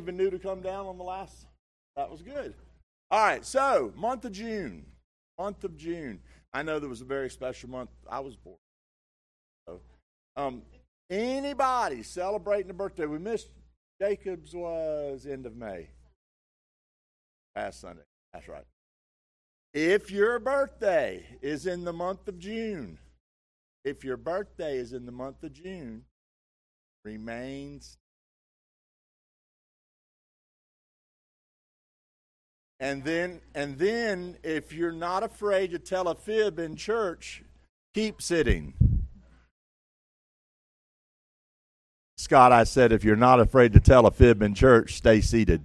even knew to come down on the last. That was good. All right, so month of June. Month of June. I know there was a very special month. I was born. So, um, anybody celebrating a birthday? We missed Jacob's was end of May. Past Sunday. That's right. If your birthday is in the month of June, if your birthday is in the month of June, remains And then and then if you're not afraid to tell a fib in church, keep sitting. Scott, I said if you're not afraid to tell a fib in church, stay seated.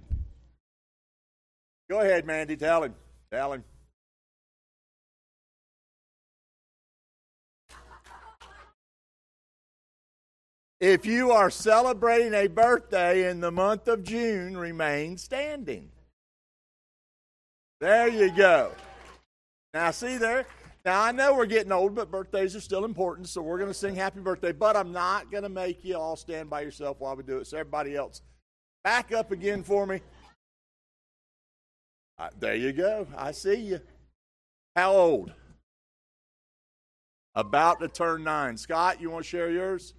Go ahead, Mandy, tell him. Tell him. If you are celebrating a birthday in the month of June, remain standing. There you go. Now, see there? Now, I know we're getting old, but birthdays are still important, so we're going to sing happy birthday, but I'm not going to make you all stand by yourself while we do it. So, everybody else, back up again for me. Uh, there you go. I see you. How old? About to turn nine. Scott, you want to share yours?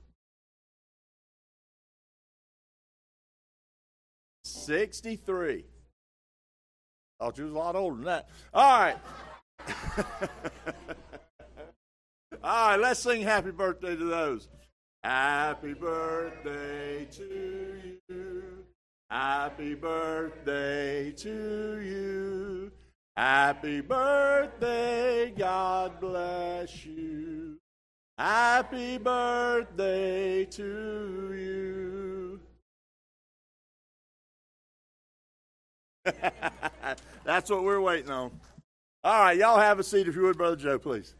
63. Thought you was a lot older than that. All right. All right, let's sing happy birthday to those. Happy birthday to you. Happy birthday to you. Happy birthday, God bless you. Happy birthday to you. That's what we're waiting on. All right, y'all have a seat if you would, Brother Joe, please.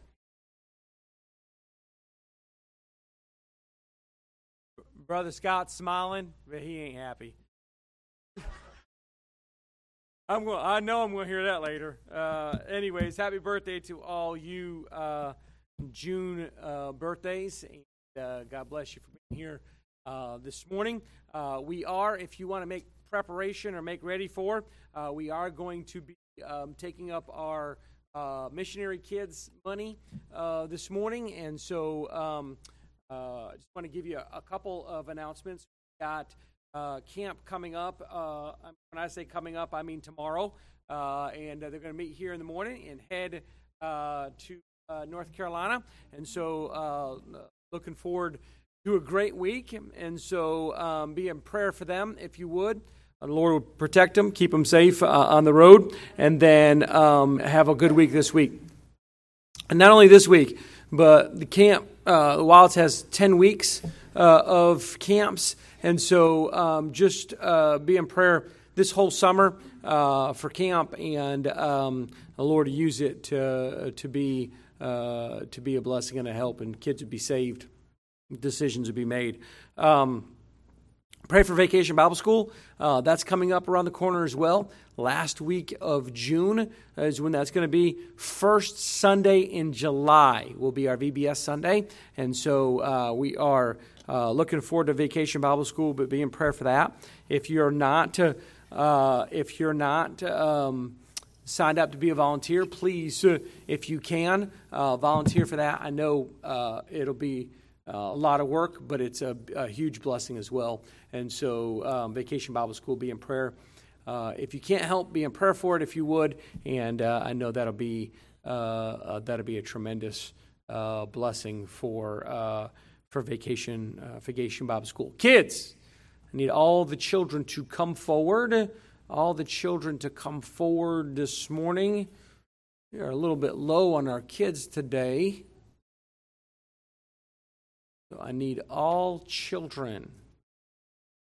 Brother Scott's smiling, but he ain't happy. I'm going. I know I'm going to hear that later. Uh, anyways, happy birthday to all you uh, June uh, birthdays, and uh, God bless you for being here uh, this morning. Uh, we are, if you want to make preparation or make ready for, we are going to be um, taking up our missionary kids money this morning, and so um, I just want to give you a, a couple of announcements. We got uh, camp coming up. Uh, when I say coming up, I mean tomorrow. Uh, and they're going to meet here in the morning and head uh, to uh, North Carolina. And so, uh, looking forward to a great week. And so, um, be in prayer for them if you would. The Lord will protect them, keep them safe on the road, and then um, have a good week this week. And not only this week, but the camp, uh, Wilds has 10 weeks of camps. And so um, just uh, be in prayer this whole summer uh, for camp, and um, the Lord use it to, to, be, uh, to be a blessing and a help, and kids would be saved, decisions would be made. Um, pray for Vacation Bible School. Uh, that's coming up around the corner as well. Last week of June is when that's going to be. First Sunday in July will be our VBS Sunday. And so uh, we are uh, looking forward to Vacation Bible School, but be in prayer for that. If you're not, uh, if you're not um, signed up to be a volunteer, please, uh, if you can, uh, volunteer for that. I know it'll be uh, a lot of work, but it's a, a huge blessing as well. And so, um, Vacation Bible School, be in prayer. if you can't help, be in prayer for it if you would, and I know that'll be that'll be a tremendous blessing for for vacation, uh, vacation Bible School. Kids, I need all the children to come forward. All the children to come forward this morning. We are a little bit low on our kids today. I need all children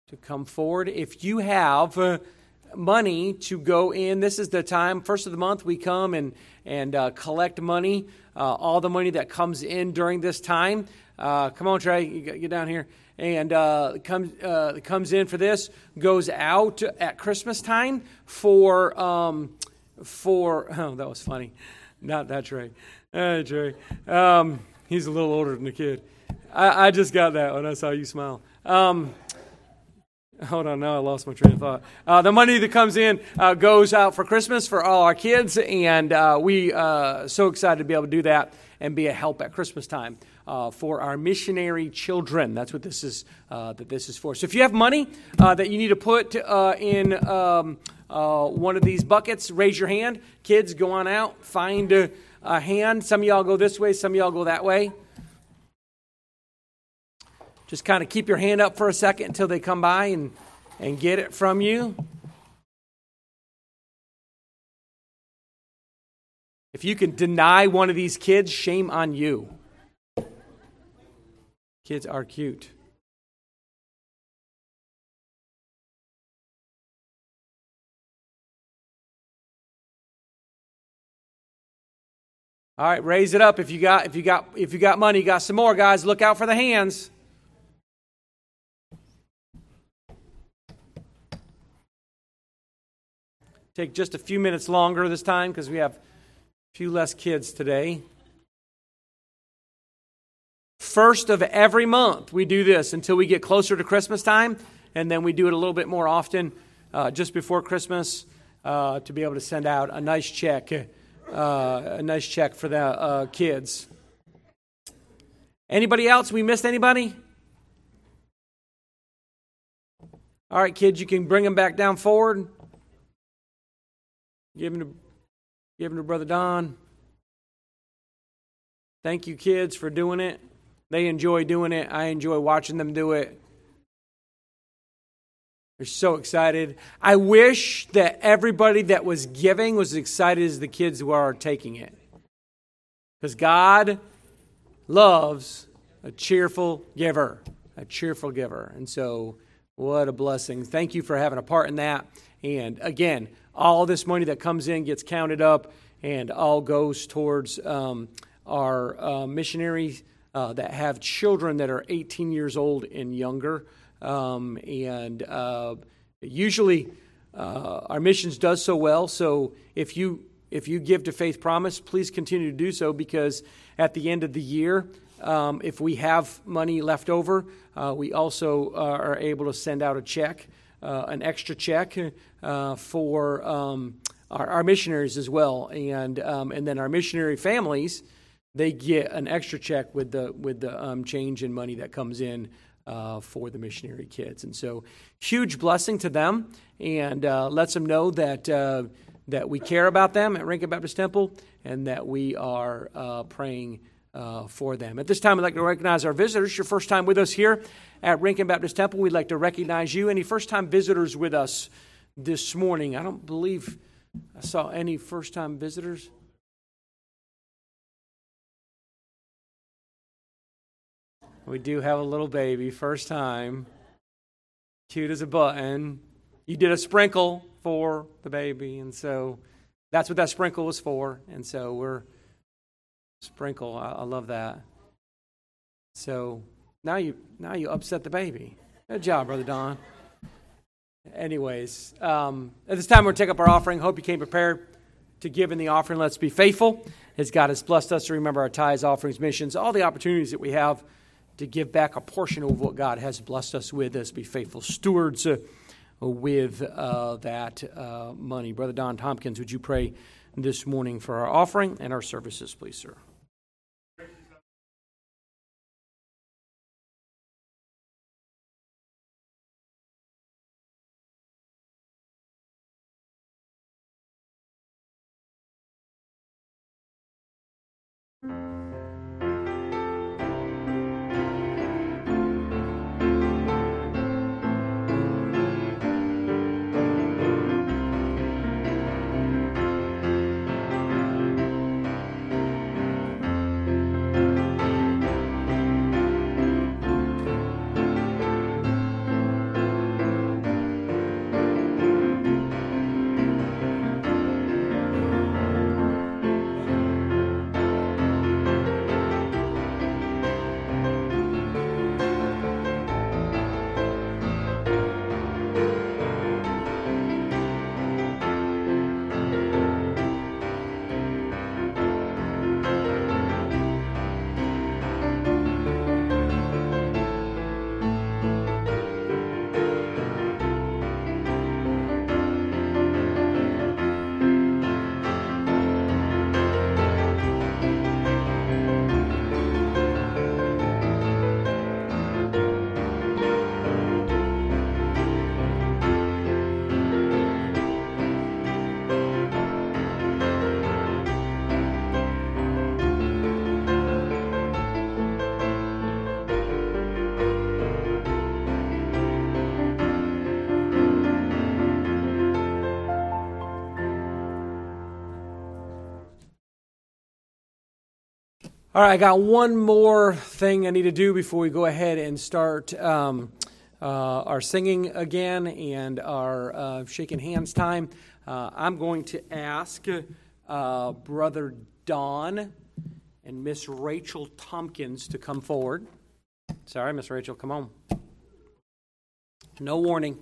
to come forward. If you have uh, money to go in, this is the time. First of the month, we come and and uh, collect money. Uh, all the money that comes in during this time. Uh, come on, Trey, get down here. And uh, comes uh, comes in for this, goes out at Christmas time for um, for oh that was funny, not that Trey, hey Trey, um, he's a little older than the kid. I, I just got that when I saw you smile. Um, hold on, now I lost my train of thought. Uh, the money that comes in uh, goes out for Christmas for all our kids, and uh, we uh, so excited to be able to do that and be a help at Christmas time. Uh, for our missionary children, that's what this is. Uh, that this is for. So, if you have money that you need to put in um, one of these buckets, raise your hand. Kids, go on out, find a, a hand. Some of y'all go this way, some of y'all go that way. Just kind of keep your hand up for a second until they come by and, and get it from you. If you can deny one of these kids, shame on you. Kids are cute. All right, raise it up if you got if you got if you got money, you got some more guys, look out for the hands. Take just a few minutes longer this time because we have a few less kids today. First of every month, we do this until we get closer to Christmas time, and then we do it a little bit more often uh, just before Christmas uh, to be able to send out a nice check, uh, a nice check for the uh, kids. Anybody else? We missed anybody? All right, kids, you can bring them back down forward. Give him to, give him to Brother Don. Thank you, kids, for doing it. They enjoy doing it. I enjoy watching them do it. They're so excited. I wish that everybody that was giving was as excited as the kids who are taking it. Because God loves a cheerful giver, a cheerful giver. And so, what a blessing. Thank you for having a part in that. And again, all this money that comes in gets counted up and all goes towards um, our uh, missionaries uh, that have children that are 18 years old and younger. Um, and uh, usually uh, our missions does so well. So if you if you give to Faith Promise, please continue to do so because at the end of the year, um, if we have money left over, uh, we also uh, are able to send out a check, an extra check uh, for um, our, our, missionaries as well, and um, and then our missionary families they get an extra check with the with the um, change in money that comes in uh, for the missionary kids, and so huge blessing to them, and uh, lets them know that uh, that we care about them at Rincon Baptist Temple, and that we are uh, praying. Uh, for them. At this time, I'd like to recognize our visitors. Your first time with us here at Rincon Baptist Temple, we'd like to recognize you. Any first time visitors with us this morning? I don't believe I saw any first time visitors. We do have a little baby, first time. Cute as a button. You did a sprinkle for the baby, and so that's what that sprinkle was for. And so we're sprinkle. I, I love that. So now you now you upset the baby. Good job, brother Don. Anyways, um, at this time we're to take up our offering. Hope you came prepared to give in the offering. Let's be faithful as God has blessed us to remember our tithes, offerings, missions, all the opportunities that we have to give back a portion of what God has blessed us with as be faithful stewards uh, with uh, that uh, money. Brother Don Tompkins, would you pray this morning for our offering and our services, please, sir? All right, I got one more thing I need to do before we go ahead and start um, uh, our singing again and our uh, shaking hands time. Uh, I'm going to ask uh, Brother Don and Miss Rachel Tompkins to come forward. Sorry, Miss Rachel, come on. No warning.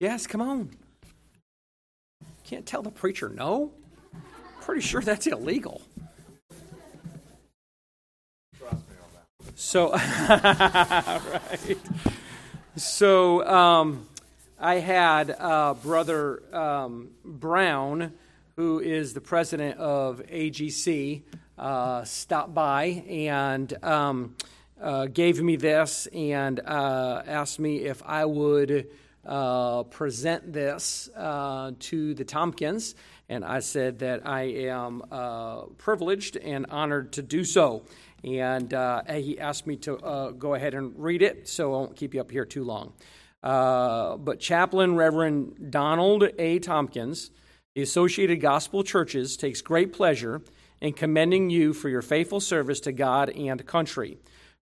Yes, come on. Can't tell the preacher no? Pretty sure that's illegal. So, right. So, um, I had uh, Brother um, Brown, who is the president of AGC, uh, stop by and um, uh, gave me this and uh, asked me if I would uh, present this uh, to the Tompkins. And I said that I am privileged and honored to do so and uh, he asked me to uh, go ahead and read it, so I won't keep you up here too long. Uh, but Chaplain Reverend Donald A. Tompkins, the Associated Gospel Churches, takes great pleasure in commending you for your faithful service to God and country.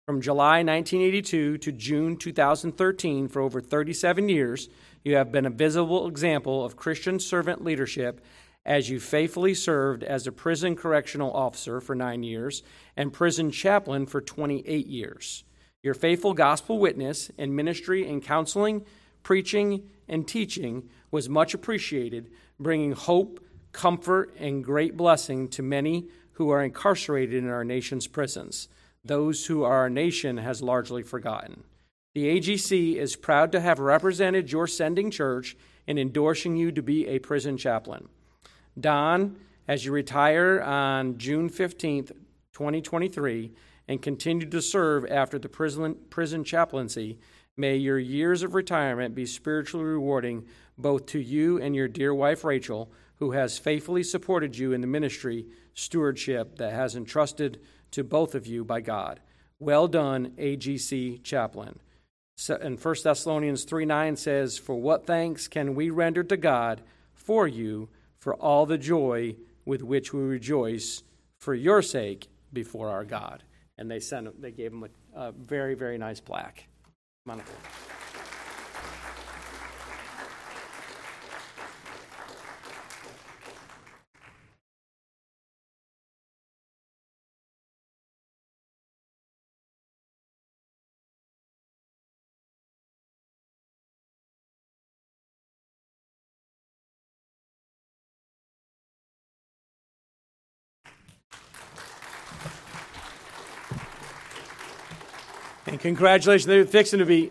From July 1982 to June 2013, for over 37 years, you have been a visible example of Christian servant leadership as you faithfully served as a prison correctional officer for nine years and prison chaplain for 28 years. Your faithful gospel witness in ministry and counseling, preaching, and teaching was much appreciated, bringing hope, comfort, and great blessing to many who are incarcerated in our nation's prisons, those who our nation has largely forgotten. The AGC is proud to have represented your sending church in endorsing you to be a prison chaplain. Don, as you retire on June 15th, 2023, and continue to serve after the prison, prison chaplaincy, may your years of retirement be spiritually rewarding both to you and your dear wife Rachel, who has faithfully supported you in the ministry stewardship that has entrusted to both of you by God. Well done, AGC chaplain. And 1 Thessalonians 3 9 says, For what thanks can we render to God for you? For all the joy with which we rejoice for your sake before our God. And they sent they gave him a, a very, very nice plaque. Congratulations, they're fixing to be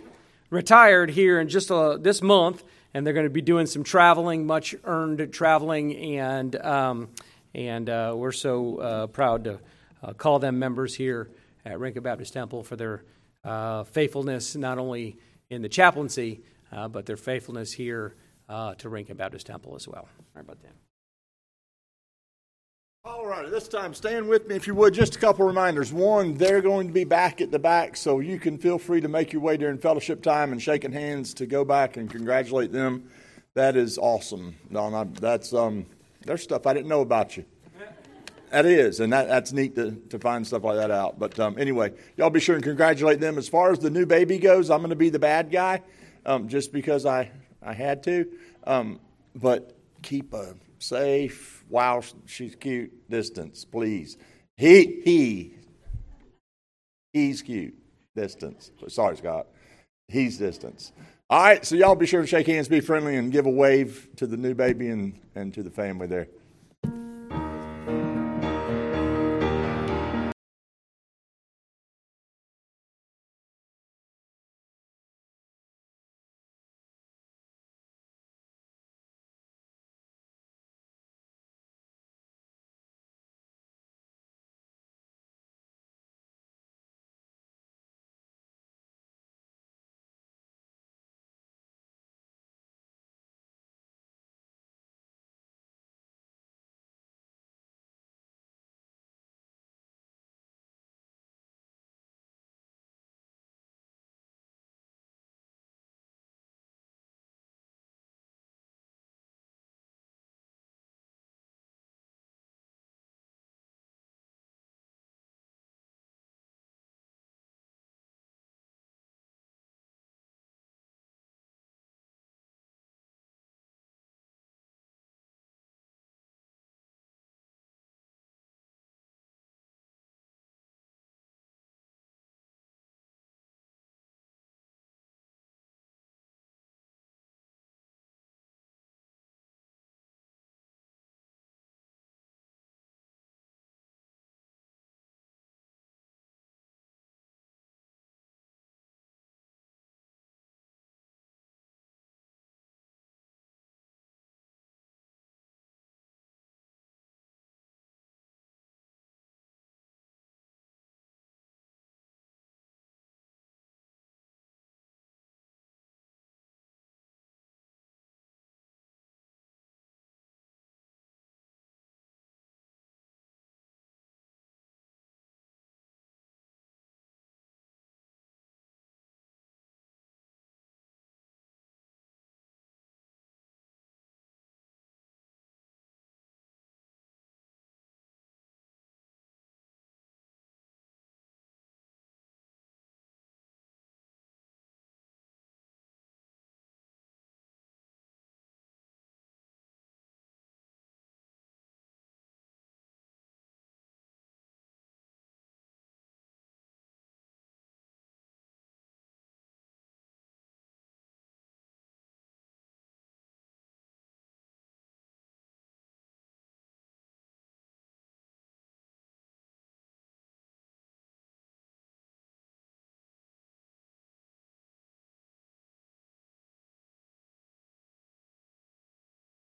retired here in just uh, this month, and they're going to be doing some traveling, much earned traveling, and um, and uh, we're so uh, proud to uh, call them members here at Rincon Baptist Temple for their faithfulness, not only in the chaplaincy, but their faithfulness here to Rincon Baptist Temple as well. About that? All right, this time stand with me if you would. Just a couple reminders. One, they're going to be back at the back, so you can feel free to make your way during fellowship time and shaking hands to go back and congratulate them. That is awesome, Don. that's um, there's stuff I didn't know about you. That is, and that, that's neat to, to find stuff like that out. But um, anyway, y'all be sure and congratulate them. As far as the new baby goes, I'm going to be the bad guy, um, just because I I had to. Um, but keep a safe wow, she's cute distance, please. He, he, he's cute distance. Sorry, Scott. He's distance. All right, so y'all be sure to shake hands, be friendly, and give a wave to the new baby and, and to the family there.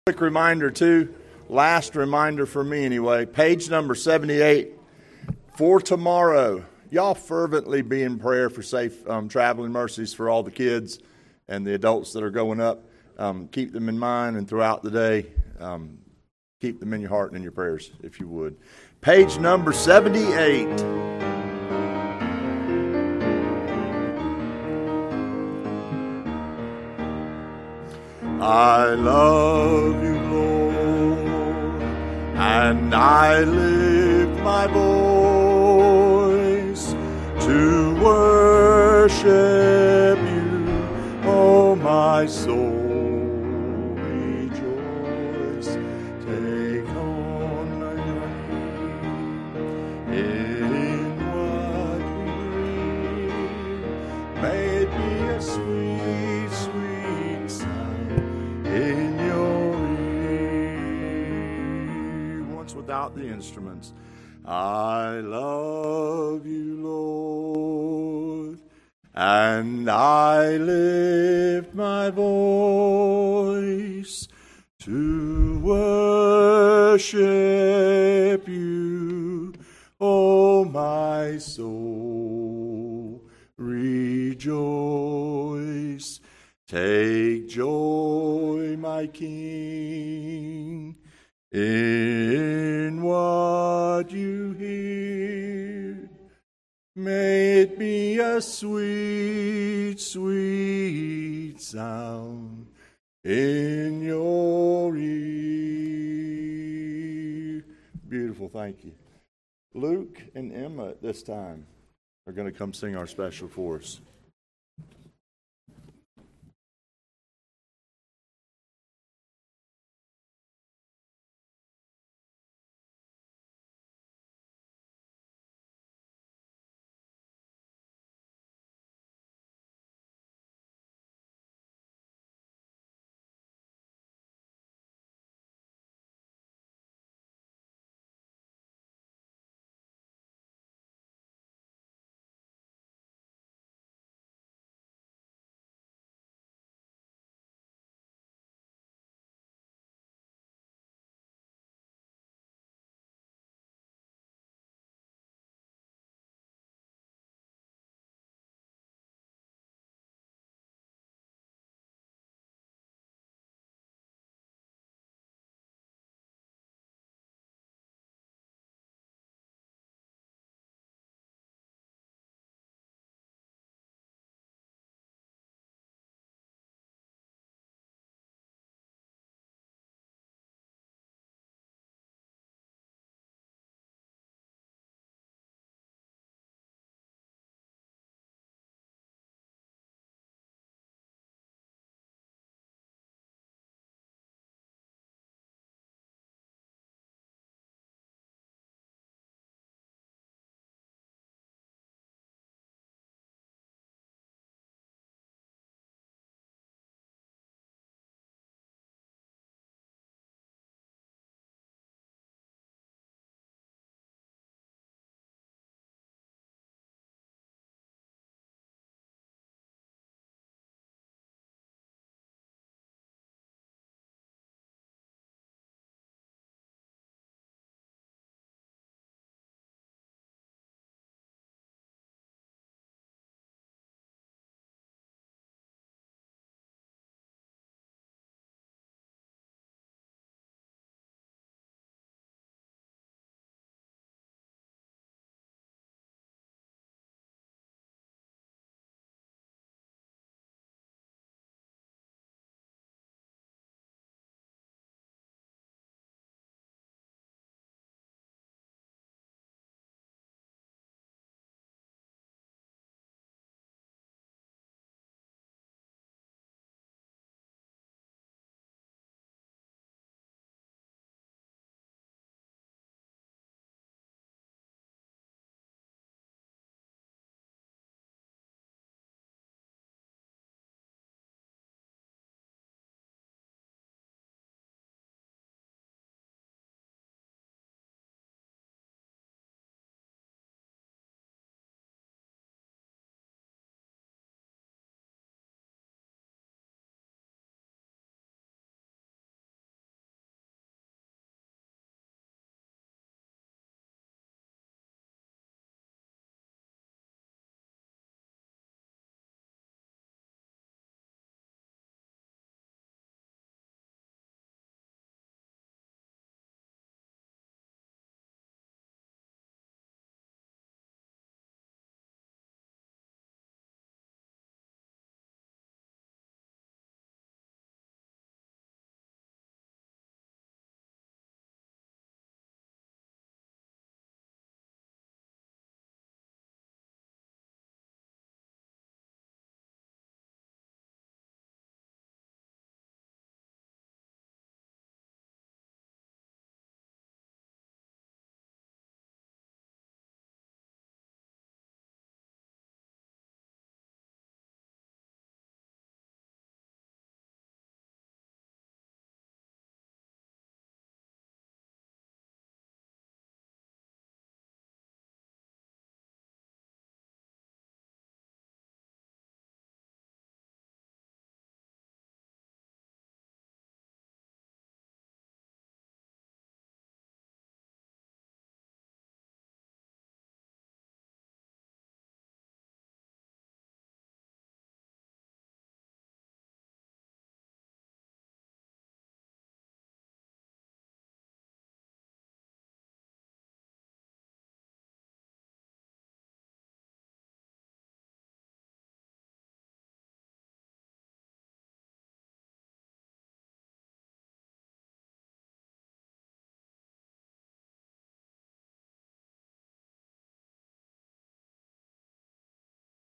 Quick reminder, too. Last reminder for me, anyway. Page number 78 for tomorrow. Y'all fervently be in prayer for safe um, traveling mercies for all the kids and the adults that are going up. Um, keep them in mind and throughout the day. Um, keep them in your heart and in your prayers, if you would. Page number 78. I love you, Lord, and I lift my voice to worship you, oh my soul. Without the instruments. I love you, Lord, and I lift my voice to worship you, oh my soul. Rejoice, take joy, my King, in what you hear. May it be a sweet, sweet sound in your ear. Beautiful, thank you. Luke and Emma at this time are going to come sing our special for us.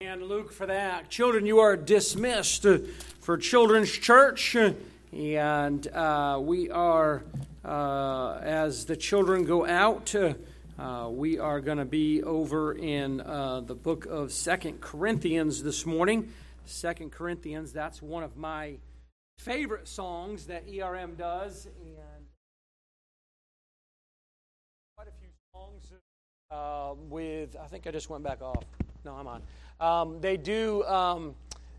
And Luke, for that. Children, you are dismissed for Children's Church. And uh, we are, uh, as the children go out, uh, we are going to be over in uh, the book of Second Corinthians this morning. Second Corinthians, that's one of my favorite songs that ERM does. And quite a few songs uh, with, I think I just went back off. No, I'm on. Um, they do um,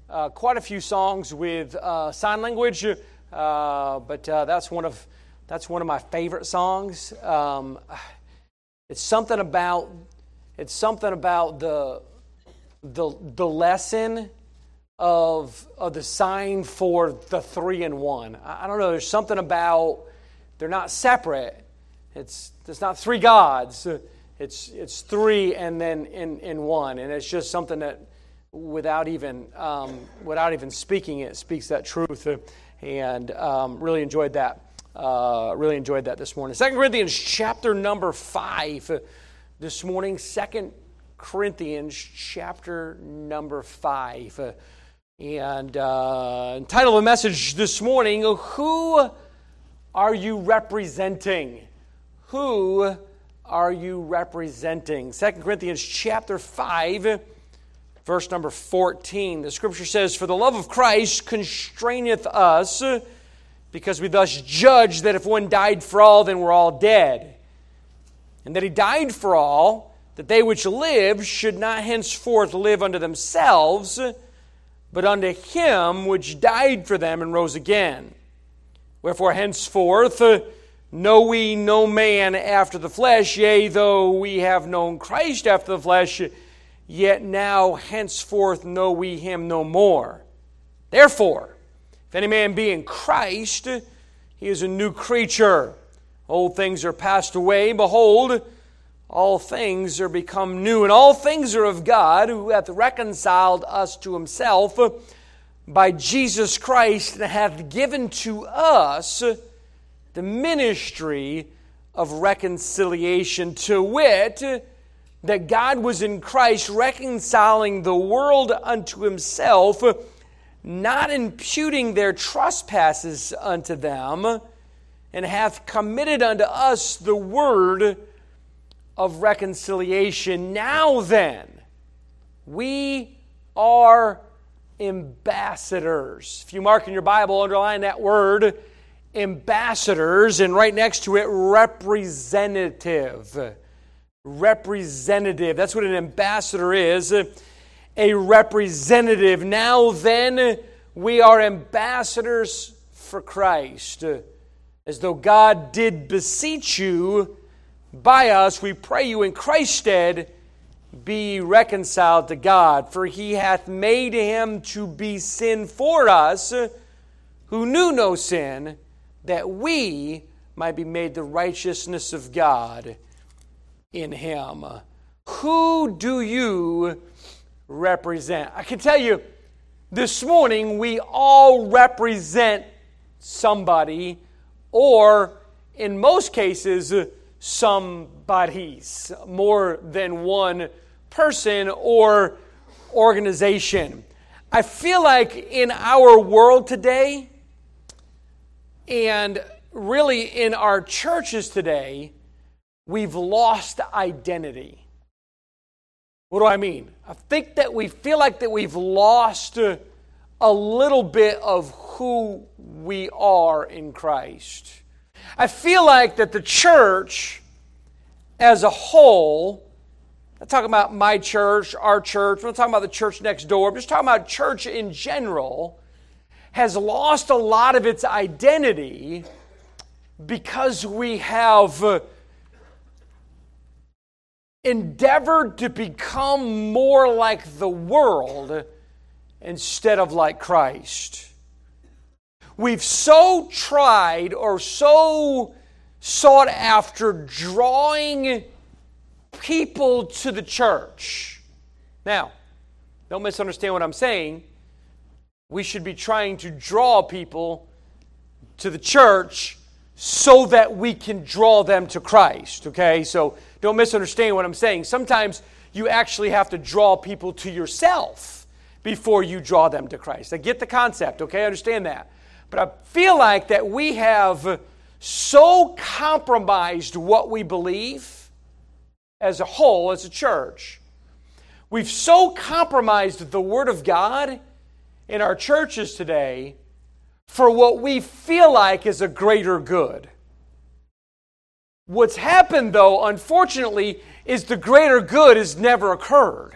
uh, quite a few songs with uh, sign language, uh, but uh, that's one of that's one of my favorite songs. Um, it's something about it's something about the the the lesson of of the sign for the three and one. I, I don't know. There's something about they're not separate. It's it's not three gods it's, it's three and then in, in one. And it's just something that, without even, um, without even speaking it, speaks that truth. And um, really enjoyed that. Uh, really enjoyed that this morning. Second Corinthians chapter number 5 uh, this morning. Second Corinthians chapter number 5. Uh, and uh, title of the message this morning Who are you representing? Who are you representing? 2 Corinthians chapter 5, verse number 14. The scripture says, For the love of Christ constraineth us, because we thus judge that if one died for all, then we're all dead. And that he died for all, that they which live should not henceforth live unto themselves, but unto him which died for them and rose again. Wherefore, henceforth, Know we no man after the flesh, yea, though we have known Christ after the flesh, yet now henceforth know we him no more. Therefore, if any man be in Christ, he is a new creature. Old things are passed away. Behold, all things are become new, and all things are of God, who hath reconciled us to himself by Jesus Christ, and hath given to us the ministry of reconciliation, to wit, that God was in Christ reconciling the world unto himself, not imputing their trespasses unto them, and hath committed unto us the word of reconciliation. Now then, we are ambassadors. If you mark in your Bible, underline that word ambassadors, and right next to it, representative. Representative. That's what an ambassador is a representative. Now then, we are ambassadors for Christ. As though God did beseech you by us, we pray you in Christ's stead be reconciled to God. For he hath made him to be sin for us, who knew no sin that we might be made the righteousness of God in him. Who do you represent? I can tell you this morning we all represent somebody, or in most cases, somebodies, more than one person or organization. I feel like in our world today, and really, in our churches today, we've lost identity. What do I mean? I think that we feel like that we've lost a little bit of who we are in Christ. I feel like that the church as a whole, I'm talking about my church, our church, I'm not talking about the church next door, I'm just talking about church in general has lost a lot of its identity because we have uh, endeavored to become more like the world instead of like Christ. We've so tried or so sought after drawing people to the church. Now, don't misunderstand what I'm saying we should be trying to draw people to the church so that we can draw them to Christ, okay? So don't misunderstand what I'm saying. Sometimes you actually have to draw people to yourself before you draw them to Christ. I get the concept, okay? I understand that. But I feel like that we have so compromised what we believe as a whole, as a church. We've so compromised the Word of God in our churches today for what we feel like is a greater good. What's happened, though, unfortunately, is the greater good has never occurred.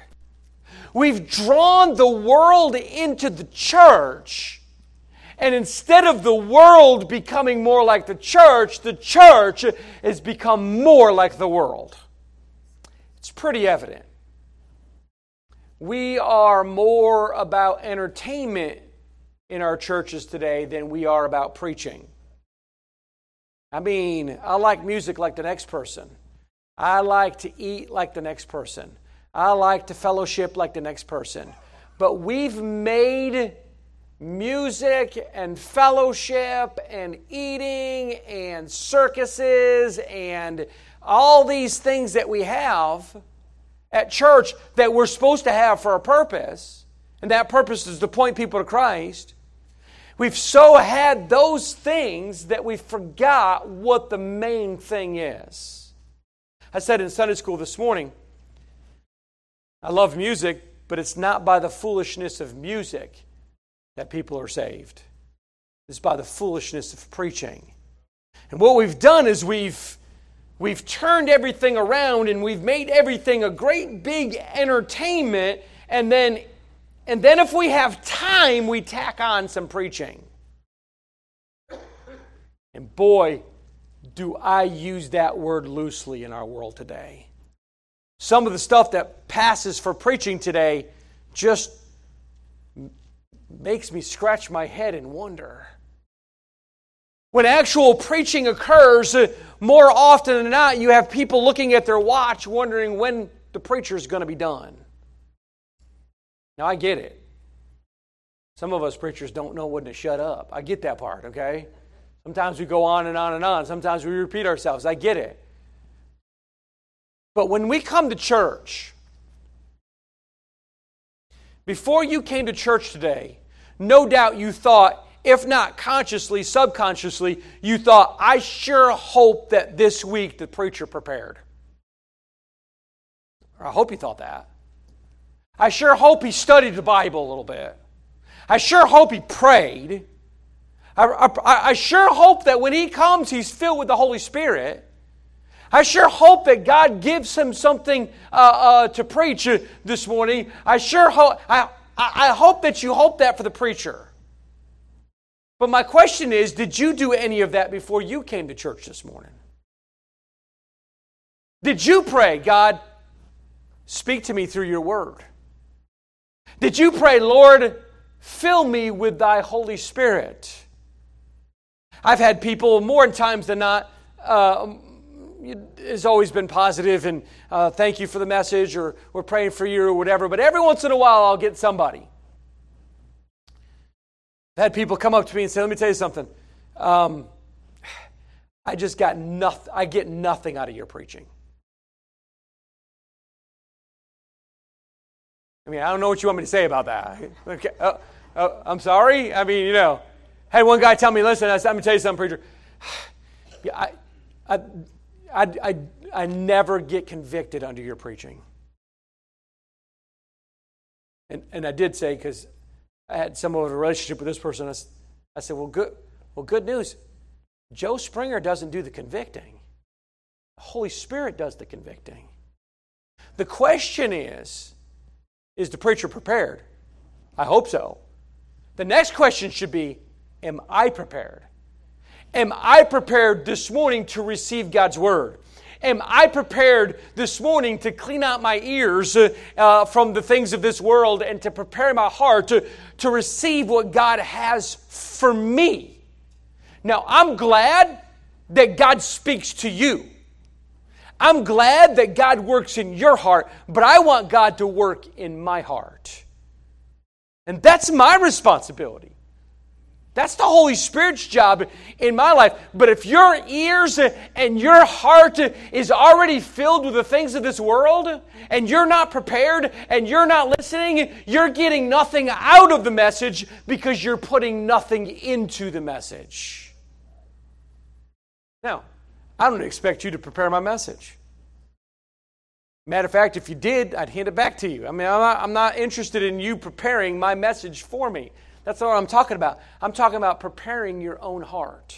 We've drawn the world into the church, and instead of the world becoming more like the church, the church has become more like the world. It's pretty evident. We are more about entertainment in our churches today than we are about preaching. I mean, I like music like the next person. I like to eat like the next person. I like to fellowship like the next person. But we've made music and fellowship and eating and circuses and all these things that we have at church that we're supposed to have for a purpose. And that purpose is to point people to Christ. We've so had those things that we forgot what the main thing is. I said in Sunday school this morning, I love music, but it's not by the foolishness of music that people are saved. It's by the foolishness of preaching. And what we've done is we've we've turned everything around and we've made everything a great big entertainment and then and then if we have time, we tack on some preaching. And boy, do I use that word loosely in our world today. Some of the stuff that passes for preaching today just makes me scratch my head and wonder. When actual preaching occurs, more often than not, you have people looking at their watch wondering when the preacher is going to be done. Now, I get it. Some of us preachers don't know when to shut up. I get that part, okay? Sometimes we go on and on and on. Sometimes we repeat ourselves. I get it. But when we come to church, before you came to church today, no doubt you thought, if not consciously, subconsciously, you thought, I sure hope that this week the preacher prepared. I hope you thought that. I sure hope he studied the Bible a little bit. I sure hope he prayed. I, I, I, sure hope that when he comes, he's filled with the Holy Spirit. I sure hope that God gives him something uh, uh, to preach this morning. I sure hope, I, I hope that you hope that for the preacher. But my question is did you do any of that before you came to church this morning? Did you pray, God, speak to me through your word? Did you pray, Lord, fill me with thy Holy Spirit? I've had people more times than not. Uh, has always been positive and uh, thank you for the message or we're praying for you or whatever. But every once in a while, I'll get somebody. I've had people come up to me and say, "Let me tell you something. Um, I just got nothing. I get nothing out of your preaching." I mean, I don't know what you want me to say about that. Okay. Uh, uh, I'm sorry. I mean, you know, had one guy tell me, listen, I said, I'm going to tell you something, preacher. I, I, I, I, I never get convicted under your preaching. And, and I did say, because I had some of a relationship with this person, I, I said, well good, well, good news. Joe Springer doesn't do the convicting. The Holy Spirit does the convicting. The question is, is the preacher prepared? I hope so. The next question should be Am I prepared? Am I prepared this morning to receive God's word? Am I prepared this morning to clean out my ears uh, from the things of this world and to prepare my heart to, to receive what God has for me? Now, I'm glad that God speaks to you. I'm glad that God works in your heart, but I want God to work in my heart. And that's my responsibility. That's the Holy Spirit's job in my life. But if your ears and your heart is already filled with the things of this world, and you're not prepared and you're not listening, you're getting nothing out of the message because you're putting nothing into the message. Now, I don't expect you to prepare my message. Matter of fact, if you did, I'd hand it back to you. I mean, I'm not, I'm not interested in you preparing my message for me. That's not what I'm talking about. I'm talking about preparing your own heart.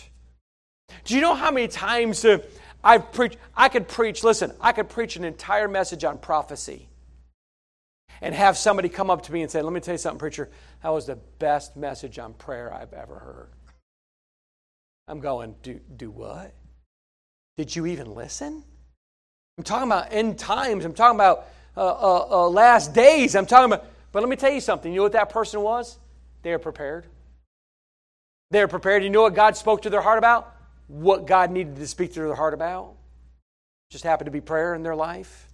Do you know how many times I've preached? I could preach, listen, I could preach an entire message on prophecy and have somebody come up to me and say, Let me tell you something, preacher. That was the best message on prayer I've ever heard. I'm going, Do, do what? Did you even listen? I'm talking about end times. I'm talking about uh, uh, uh, last days. I'm talking about, but let me tell you something. You know what that person was? They are prepared. They are prepared. You know what God spoke to their heart about? What God needed to speak to their heart about? Just happened to be prayer in their life.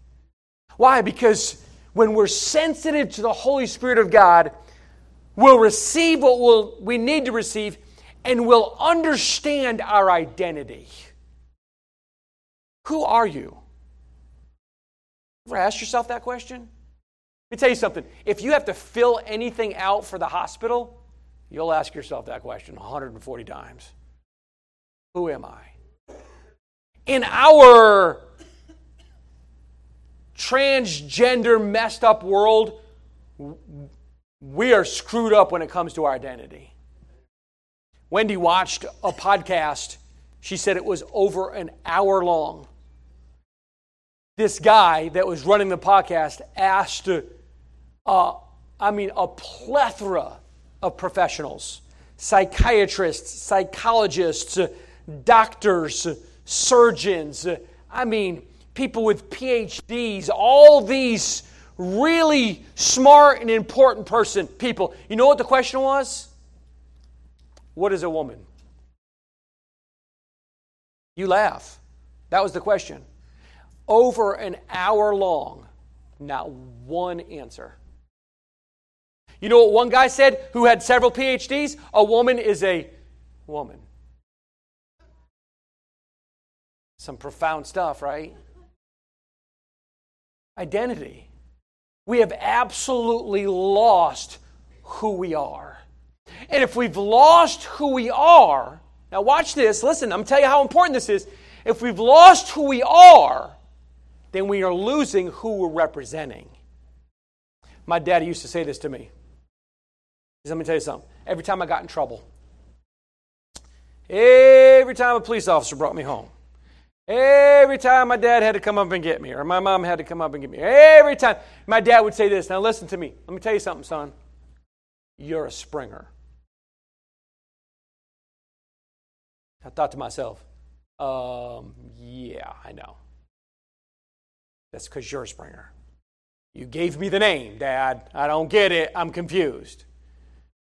Why? Because when we're sensitive to the Holy Spirit of God, we'll receive what we'll, we need to receive and we'll understand our identity. Who are you? Ever ask yourself that question? Let me tell you something. If you have to fill anything out for the hospital, you'll ask yourself that question 140 times. Who am I? In our transgender, messed up world, we are screwed up when it comes to our identity. Wendy watched a podcast. She said it was over an hour long. This guy that was running the podcast asked uh, I mean, a plethora of professionals psychiatrists, psychologists, doctors, surgeons. I mean, people with PhDs, all these really smart and important person people. You know what the question was? What is a woman? You laugh. That was the question. Over an hour long, not one answer. You know what one guy said who had several PhDs? A woman is a woman. Some profound stuff, right? Identity. We have absolutely lost who we are. And if we've lost who we are, now watch this, listen, I'm to tell you how important this is. If we've lost who we are, then we are losing who we're representing. My daddy used to say this to me. Let me tell you something. Every time I got in trouble, every time a police officer brought me home, every time my dad had to come up and get me, or my mom had to come up and get me, every time my dad would say this. Now, listen to me. Let me tell you something, son. You're a Springer. I thought to myself, um, yeah, I know. That's because you're a Springer. You gave me the name, Dad. I don't get it. I'm confused.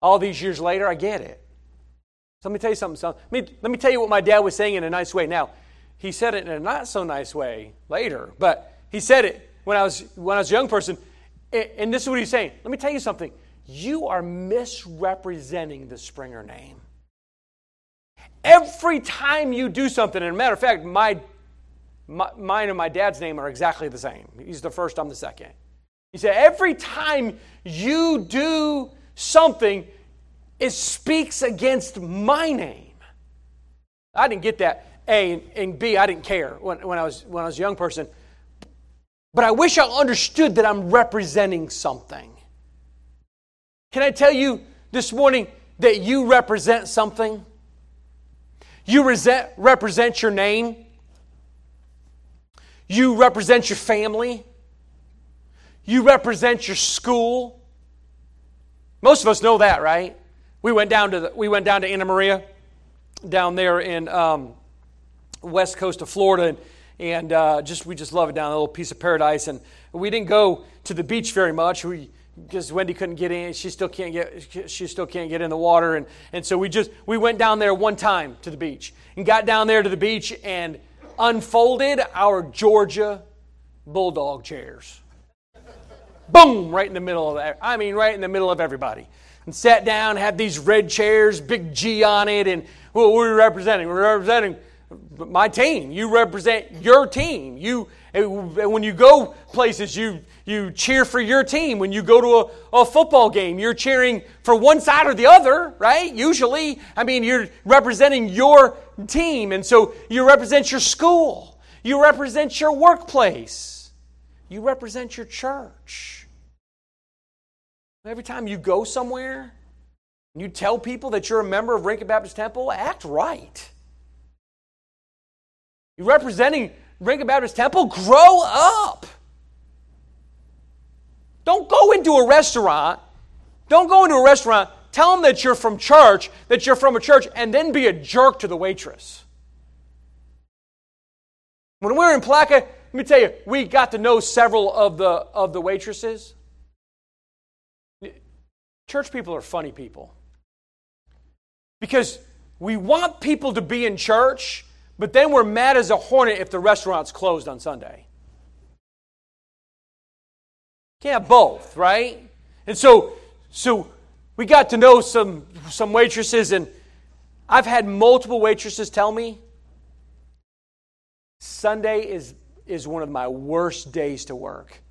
All these years later, I get it. So let me tell you something. Let me, let me tell you what my dad was saying in a nice way. Now, he said it in a not so nice way later, but he said it when I was when I was a young person. And this is what he's saying. Let me tell you something. You are misrepresenting the Springer name. Every time you do something, and a matter of fact, my, my, mine and my dad's name are exactly the same. He's the first, I'm the second. He said, every time you do something, it speaks against my name. I didn't get that. A and B, I didn't care when, when, I was, when I was a young person. But I wish I understood that I'm representing something. Can I tell you this morning that you represent something? You resent, represent your name. You represent your family. You represent your school. Most of us know that, right? We went down to the, we went down to Anna Maria, down there in um, west coast of Florida, and, and uh, just we just love it down a little piece of paradise. And we didn't go to the beach very much. We because Wendy couldn't get in, she still can't get she still can't get in the water, and and so we just we went down there one time to the beach and got down there to the beach and unfolded our Georgia bulldog chairs. Boom! Right in the middle of that. I mean, right in the middle of everybody. and sat down, had these red chairs, big G on it, and what were we representing? We're representing my team. You represent your team. You eh, when you go places, you you cheer for your team. When you go to a, a, football game, you're cheering for one side or the other, right? Usually, I mean, you're representing your team, and so you represent your school. You represent your workplace. You represent your church. Every time you go somewhere and you tell people that you're a member of Rincon Baptist Temple, act right. You're representing Rincon Baptist Temple, grow up. Don't go into a restaurant. Don't go into a restaurant. Tell them that you're from church, that you're from a church, and then be a jerk to the waitress. When we were in let me tell you, we got to know several of the, of the waitresses. Church people are funny people. Because we want people to be in church, but then we're mad as a hornet if the restaurant's closed on Sunday. Can't have both, right? And so, so we got to know some, some waitresses, and I've had multiple waitresses tell me Sunday is, is one of my worst days to work.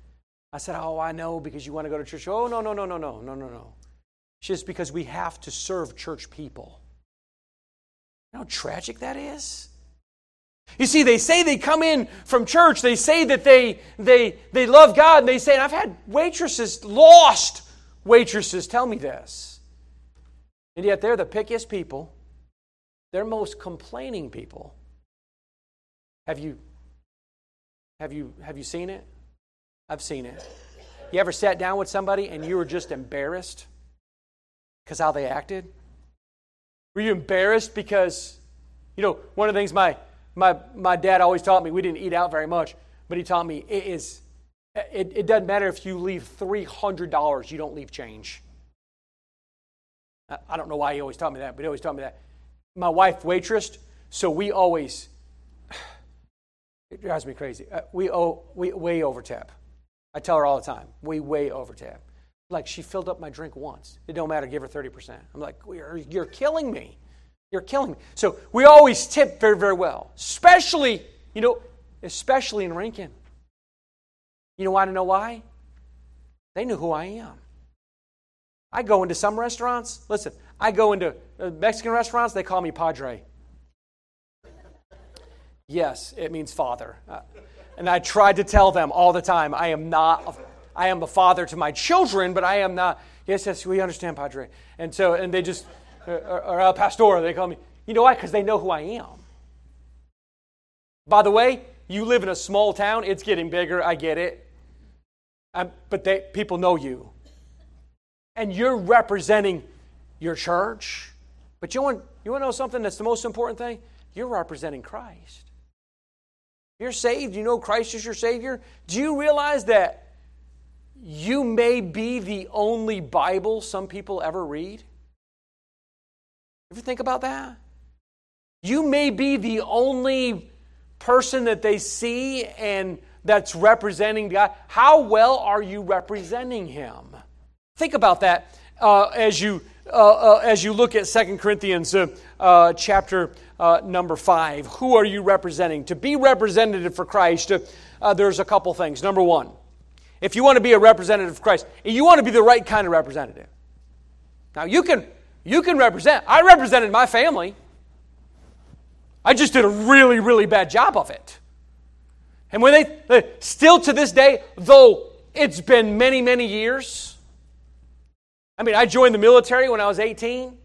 I said, Oh, I know because you want to go to church. Oh, no, no, no, no, no, no, no, no. It's just because we have to serve church people. You know how tragic that is? You see, they say they come in from church, they say that they, they, they love God, and they say, and I've had waitresses, lost waitresses, tell me this. And yet they're the pickiest people, they're most complaining people. Have you, have you, have you seen it? I've seen it. You ever sat down with somebody and you were just embarrassed because how they acted? Were you embarrassed because, you know, one of the things my my, my dad always taught me, we didn't eat out very much, but he taught me it is, it, it doesn't matter if you leave $300, you don't leave change. I, I don't know why he always taught me that, but he always taught me that. My wife waitressed, so we always, it drives me crazy. Uh, we owe, we way over tap. I tell her all the time, we way over tap. Like she filled up my drink once. It don't matter, give her 30%. I'm like, you're killing me. You're killing me. So we always tip very, very well, especially, you know, especially in Rincon. You know why? To know why? They knew who I am. I go into some restaurants. Listen, I go into uh, Mexican restaurants. They call me Padre. Yes, it means father. Uh, and I tried to tell them all the time, I am not. A, I am a father to my children, but I am not. Yes, yes, we understand, Padre. And so, and they just or, or El Pastor, they call me. You know why? Because they know who I am. By the way, you live in a small town, it's getting bigger, I get it. Um, but they, people know you. And you're representing your church. But you want, you want to know something that's the most important thing? You're representing Christ. You're saved. You know Christ is your Savior. Do you realize that you may be the only Bible some people ever read? Ever think about that? You may be the only person that they see and that's representing God. How well are you representing Him? Think about that uh, as you uh, uh, as you look at Second Corinthians uh, uh, chapter uh, number five. Who are you representing? To be representative for Christ, there's a couple things. Number one, if you want to be a representative of Christ, you want to be the right kind of representative. Now you can you can represent. I represented my family. I just did a really, really bad job of it. And when they, they still to this day, though it's been many, many years, I mean, I joined the military when I was 18.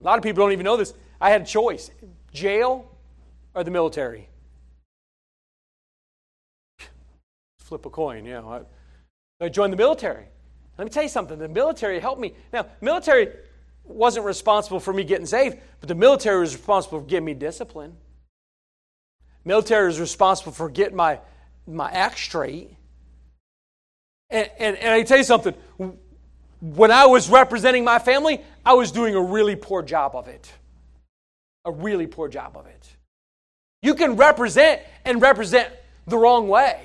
A lot of people don't even know this. I had a choice jail or the military. Flip a coin, yeah. I, I joined the military. Let me tell you something. The military helped me. Now, military wasn't responsible for me getting saved, but the military was responsible for getting me discipline. Military was responsible for getting my, my act straight. And, and, and I tell you something, when I was representing my family, I was doing a really poor job of it. A really poor job of it. You can represent and represent the wrong way.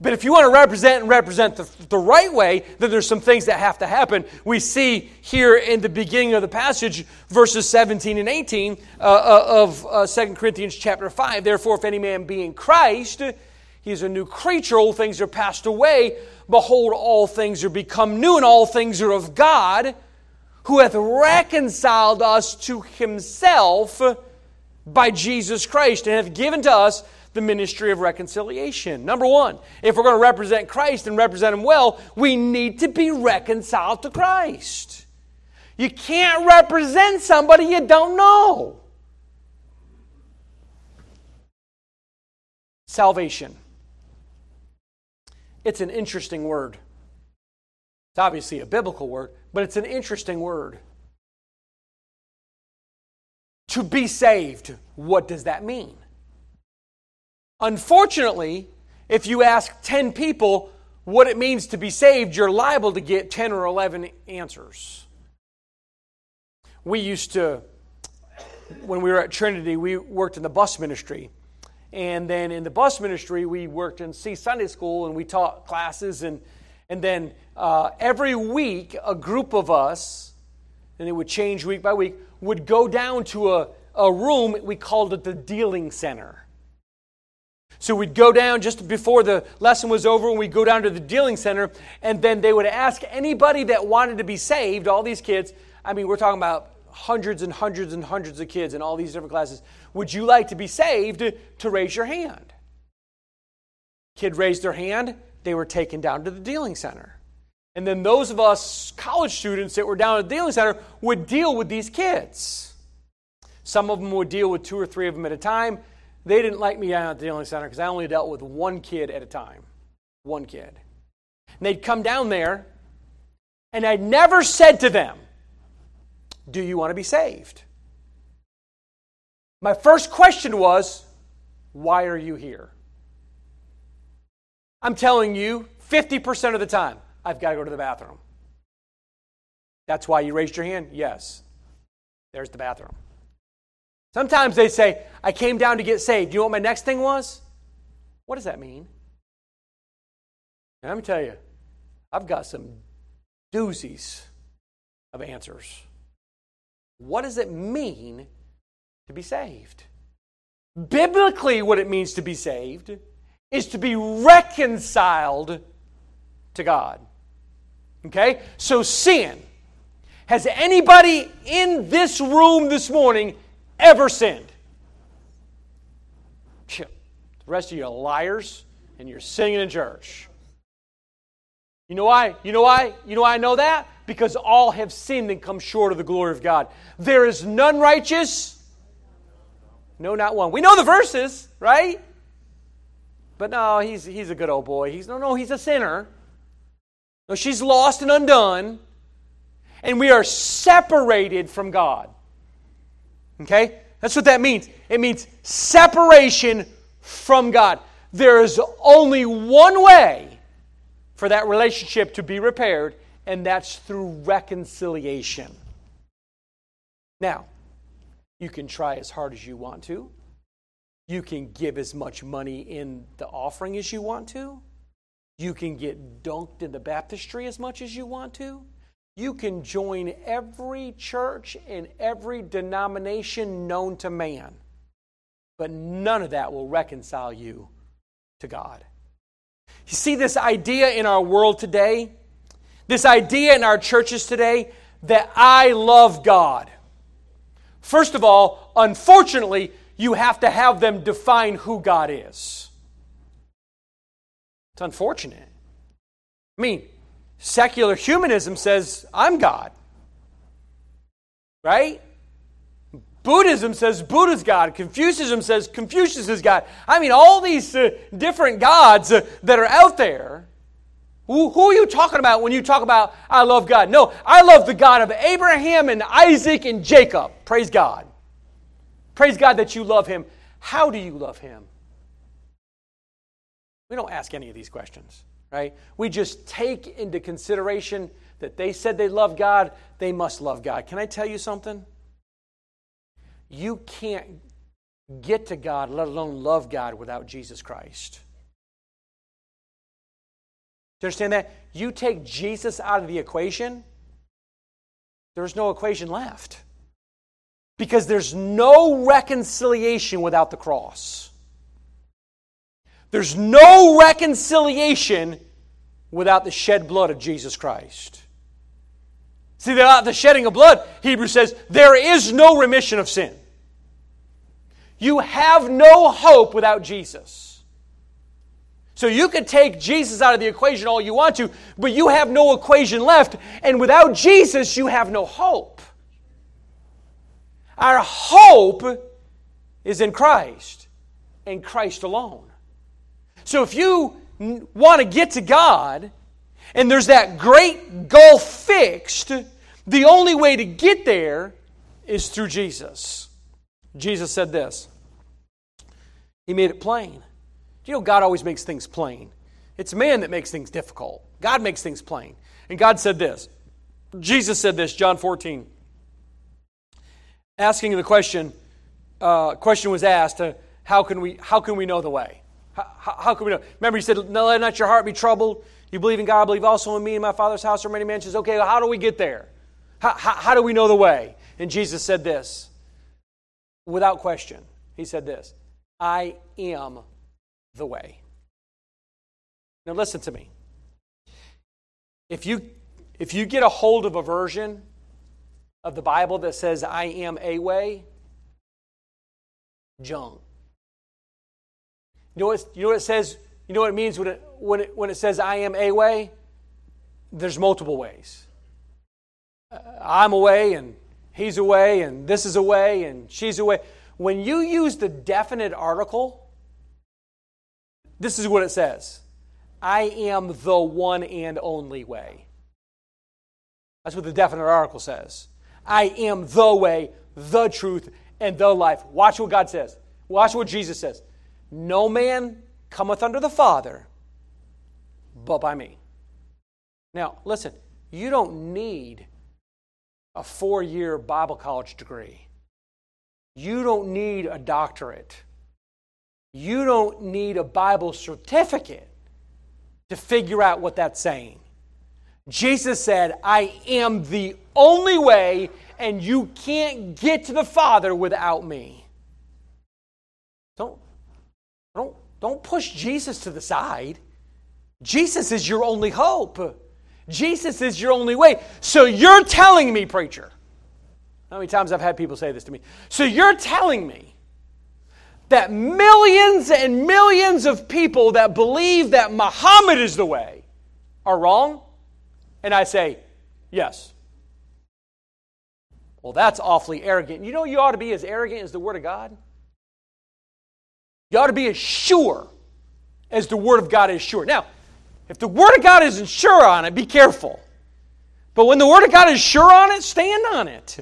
But if you want to represent and represent the, the right way, then there's some things that have to happen. We see here in the beginning of the passage, verses 17 and 18 uh, uh of uh, 2 Corinthians chapter 5. Therefore, if any man be in Christ, he is a new creature. All things are passed away. Behold, all things are become new, and all things are of God, who hath reconciled us to himself by Jesus Christ, and hath given to us the ministry of reconciliation. Number one, if we're going to represent Christ and represent Him well, we need to be reconciled to Christ. You can't represent somebody you don't know. Salvation. It's an interesting word. It's obviously a biblical word, but it's an interesting word. To be saved, what does that mean? Unfortunately, if you ask 10 people what it means to be saved, you're liable to get 10 or 11 answers. We used to, when we were at Trinity, we worked in the bus ministry. And then in the bus ministry, we worked in C Sunday School and we taught classes. And, and then uh, every week, a group of us, and it would change week by week, would go down to a, a room, we called it the dealing center. So we'd go down just before the lesson was over, and we'd go down to the dealing center, and then they would ask anybody that wanted to be saved, all these kids. I mean, we're talking about hundreds and hundreds and hundreds of kids in all these different classes. Would you like to be saved? To raise your hand. Kid raised their hand, they were taken down to the dealing center. And then those of us college students that were down at the dealing center would deal with these kids. Some of them would deal with two or three of them at a time. They didn't like me at the dealing center because I only dealt with one kid at a time. One kid. And they'd come down there, and I never said to them, Do you want to be saved? My first question was, Why are you here? I'm telling you, 50% of the time, I've got to go to the bathroom. That's why you raised your hand? Yes. There's the bathroom. Sometimes they say, I came down to get saved. You know what my next thing was? What does that mean? And let me tell you, I've got some doozies of answers. What does it mean to be saved? Biblically, what it means to be saved is to be reconciled to God. Okay? So, sin. Has anybody in this room this morning ever sinned. The rest of you are liars and you're singing in church. You know why? You know why? You know why I know that? Because all have sinned and come short of the glory of God. There is none righteous. No, not one. We know the verses, right? But no, he's, he's a good old boy. He's no, no, he's a sinner. No, she's lost and undone. And we are separated from God. Okay? That's what that means. It means separation from God. There is only one way for that relationship to be repaired, and that's through reconciliation. Now, you can try as hard as you want to. You can give as much money in the offering as you want to. You can get dunked in the baptistry as much as you want to. You can join every church and every denomination known to man, but none of that will reconcile you to God. You see this idea in our world today, this idea in our churches today that I love God. First of all, unfortunately, you have to have them define who God is. It's unfortunate. I mean, Secular humanism says, I'm God. Right? Buddhism says Buddha's God. Confucianism says Confucius is God. I mean, all these uh, different gods uh, that are out there. Who, who are you talking about when you talk about I love God? No, I love the God of Abraham and Isaac and Jacob. Praise God. Praise God that you love him. How do you love him? We don't ask any of these questions right? We just take into consideration that they said they love God, they must love God. Can I tell you something? You can't get to God, let alone love God, without Jesus Christ. Do you understand that? You take Jesus out of the equation, there's no equation left. Because there's no reconciliation without the cross. There's no reconciliation without the shed blood of Jesus Christ. See, without the shedding of blood, Hebrews says, there is no remission of sin. You have no hope without Jesus. So you can take Jesus out of the equation all you want to, but you have no equation left. And without Jesus, you have no hope. Our hope is in Christ and Christ alone. So if you want to get to God, and there's that great gulf fixed, the only way to get there is through Jesus. Jesus said this. He made it plain. You know, God always makes things plain. It's man that makes things difficult. God makes things plain. And God said this. Jesus said this, John 14. Asking the question, uh, question was asked, uh, how, can we, how can we know the way? How, how, can we know? Remember, he said, no, let not your heart be troubled. You believe in God, believe also in me. In my Father's house are many mansions. Okay, well, how do we get there? How, how, how do we know the way? And Jesus said this, without question. He said this I am the way. Now, listen to me. If you, if you get a hold of a version of the Bible that says, I am a way, junk. You know what, you know what it says? You know what it means when it, when, it, when it says, I am a way? There's multiple ways. Uh, I'm away, and he's away, and this is away, and she's away. When you use the definite article, this is what it says I am the one and only way. That's what the definite article says. I am the way, the truth, and the life. Watch what God says. Watch what Jesus says. No man cometh unto the Father but by me. Now, listen, you don't need a four year Bible college degree. You don't need a doctorate. You don't need a Bible certificate to figure out what that's saying. Jesus said, I am the only way, and you can't get to the Father without me. Don't, don't, don't push Jesus to the side. Jesus is your only hope. Jesus is your only way. So you're telling me, preacher. How many times I've had people say this to me? So you're telling me that millions and millions of people that believe that Muhammad is the way are wrong? And I say, yes. Well, that's awfully arrogant. You know, you ought to be as arrogant as the Word of God. You ought to be as sure as the Word of God is sure. Now, if the Word of God isn't sure on it, be careful. But when the Word of God is sure on it, stand on it.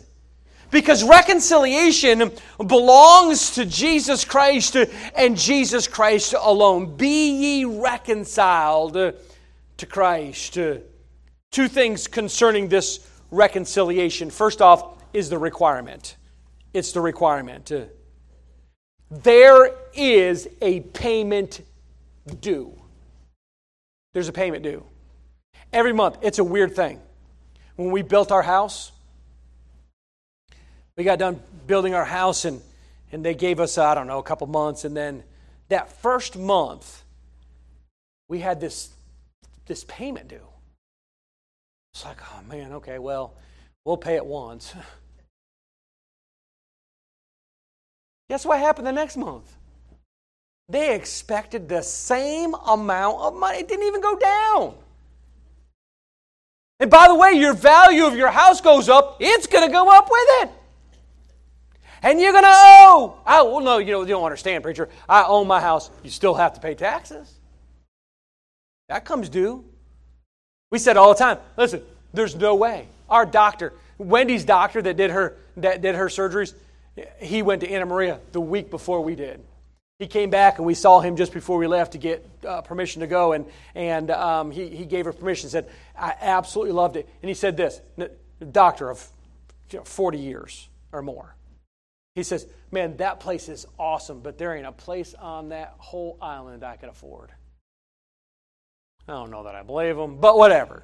Because reconciliation belongs to Jesus Christ and Jesus Christ alone. Be ye reconciled to Christ. Two things concerning this reconciliation. First off, is the requirement. It's the requirement. There is a payment due. There's a payment due. Every month. It's a weird thing. When we built our house, we got done building our house and, and they gave us, I don't know, a couple months. And then that first month, we had this, this payment due. It's like, oh man, okay, well, we'll pay it once. Guess what happened the next month? They expected the same amount of money. It didn't even go down. And by the way, your value of your house goes up, it's going to go up with it. And you're going to owe. Oh, well, no, you, you don't understand, preacher. I own my house. You still have to pay taxes. That comes due. We said all the time, listen, there's no way. Our doctor, Wendy's doctor that did her that did her surgeries, he went to Anna Maria the week before we did. He came back and we saw him just before we left to get uh, permission to go, and and um, he he gave her permission. Said I absolutely loved it, and he said this, doctor of you know, forty years or more. He says, "Man, that place is awesome, but there ain't a place on that whole island I could afford." I don't know that I believe them, but whatever.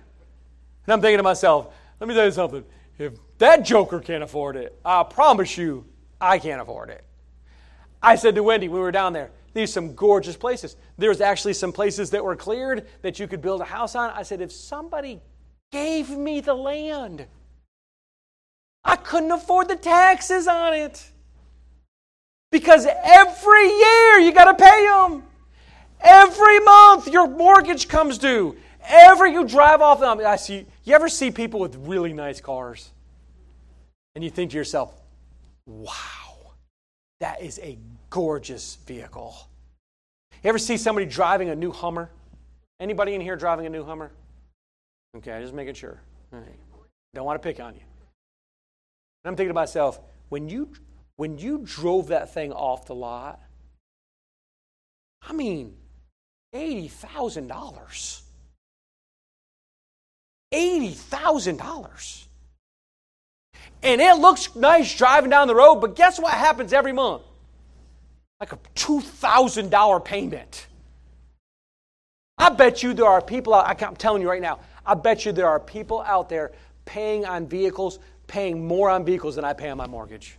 And I'm thinking to myself, let me tell you something. If that joker can't afford it, I promise you, I can't afford it. I said to Wendy we were down there, these are some gorgeous places. There's actually some places that were cleared that you could build a house on. I said, if somebody gave me the land, I couldn't afford the taxes on it. Because every year you got to pay them. Every month your mortgage comes due. Every you drive off them. I see. You ever see people with really nice cars, and you think to yourself, "Wow, that is a gorgeous vehicle." You ever see somebody driving a new Hummer? Anybody in here driving a new Hummer? Okay, just making sure. Don't want to pick on you. And I'm thinking to myself, when you when you drove that thing off the lot, I mean, $80,000. $80,000. And it looks nice driving down the road, but guess what happens every month? Like a $2,000 payment. I bet you there are people, out, I'm telling you right now, I bet you there are people out there paying on vehicles, paying more on vehicles than I pay on my mortgage.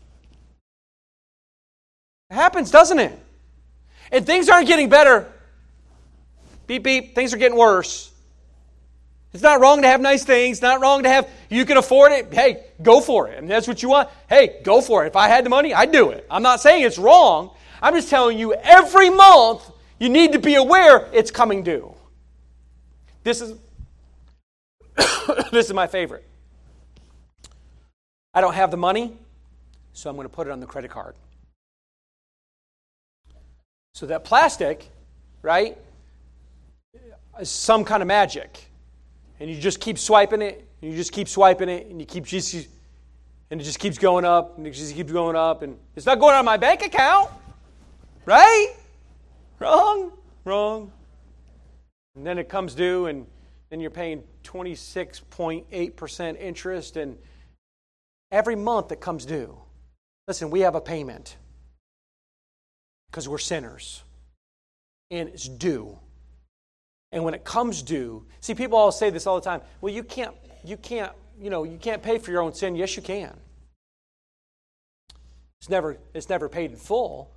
It happens, doesn't it? And things aren't getting better. Beep, beep, things are getting worse. It's not wrong to have nice things, not wrong to have, you can afford it. Hey, go for it. And that's what you want. Hey, go for it. If I had the money, I'd do it. I'm not saying it's wrong. I'm just telling you every month you need to be aware it's coming due. This is this is my favorite. I don't have the money, so I'm going to put it on the credit card. So that plastic, right, some kind of magic. And you just keep swiping it, and you just keep swiping it, and you keep just, and it just keeps going up, and it just keeps going up, and it's not going on my bank account, right? Wrong, wrong. And then it comes due, and then you're paying 26.8% interest, and every month it comes due. Listen, we have a payment because we're sinners. And it's due. And when it comes due, see, people all say this all the time. Well, you can't, you can't, you know, you can't pay for your own sin. Yes, you can. It's never, it's never paid in full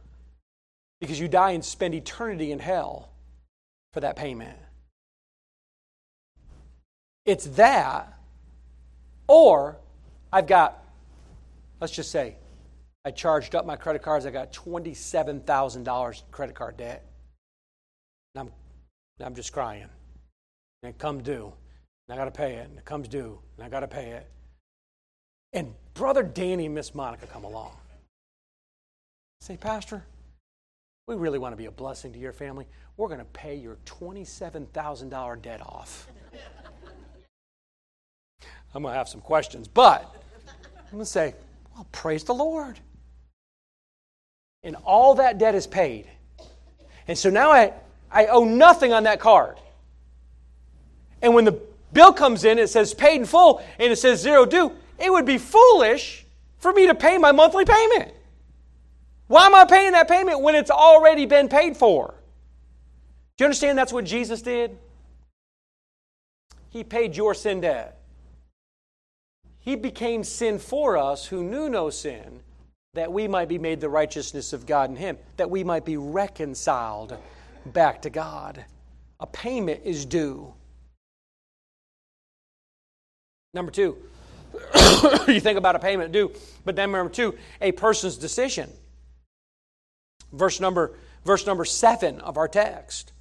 because you die and spend eternity in hell for that payment. It's that, or I've got, let's just say, I charged up my credit cards. I got $27,000 credit card debt. And I'm, I'm just crying. And it come due. And I got to pay it. And it comes due. And I got to pay it. And Brother Danny and Miss Monica come along. Say, Pastor, we really want to be a blessing to your family. We're going to pay your $27,000 debt off. I'm going to have some questions, but I'm going to say, well, praise the Lord and all that debt is paid. And so now I, I owe nothing on that card. And when the bill comes in, it says paid in full and it says zero due, it would be foolish for me to pay my monthly payment. Why am I paying that payment when it's already been paid for? Do you understand that's what Jesus did? He paid your sin debt. He became sin for us who knew no sin that we might be made the righteousness of God in Him, that we might be reconciled back to God. A payment is due. Number two, you think about a payment due, but then number two, a person's decision. Verse number, verse number seven of our text.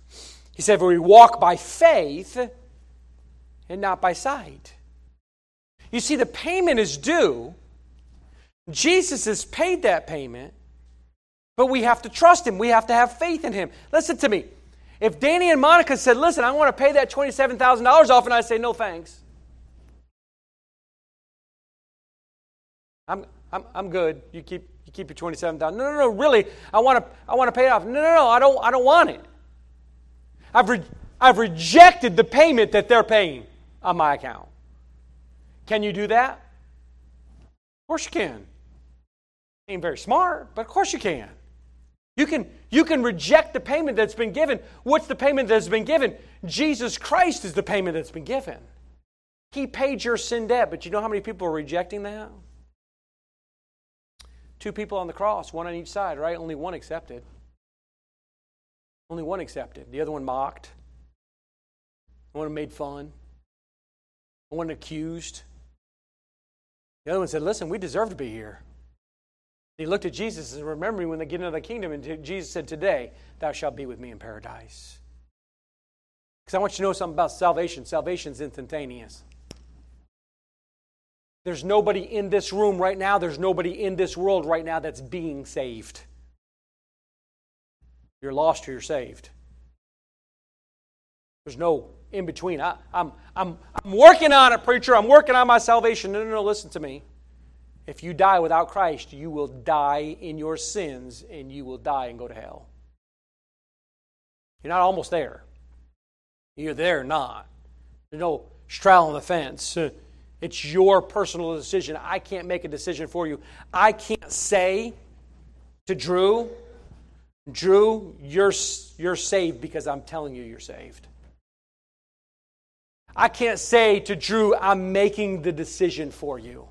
He said, For we walk by faith and not by sight. You see, the payment is due Jesus has paid that payment, but we have to trust him. We have to have faith in him. Listen to me. If Danny and Monica said, Listen, I want to pay that $27,000 off, and I say, No thanks. I'm, I'm, I'm good. You keep, you keep your 27000 No, no, no, really, I want to, I want to pay it off. No, no, no, I don't, I don't want it. I've, re- I've rejected the payment that they're paying on my account. Can you do that? Of course you can. Ain't very smart, but of course you can. You can, you can reject the payment that's been given. What's the payment that's been given? Jesus Christ is the payment that's been given. He paid your sin debt, but you know how many people are rejecting that? Two people on the cross, one on each side, right? Only one accepted. Only one accepted. The other one mocked. One made fun. One accused. The other one said, Listen, we deserve to be here. He looked at Jesus and remembering when they get into the kingdom, and Jesus said, Today thou shalt be with me in paradise. Because I want you to know something about salvation. Salvation is instantaneous. There's nobody in this room right now, there's nobody in this world right now that's being saved. You're lost or you're saved. There's no in between. I, am I'm, I'm, I'm working on it, preacher. I'm working on my salvation. No, no, no, listen to me. If you die without Christ, you will die in your sins and you will die and go to hell. You're not almost there. You're there or not. There's no straddling the fence. It's your personal decision. I can't make a decision for you. I can't say to Drew, Drew, you're, you're saved because I'm telling you you're saved. I can't say to Drew, I'm making the decision for you.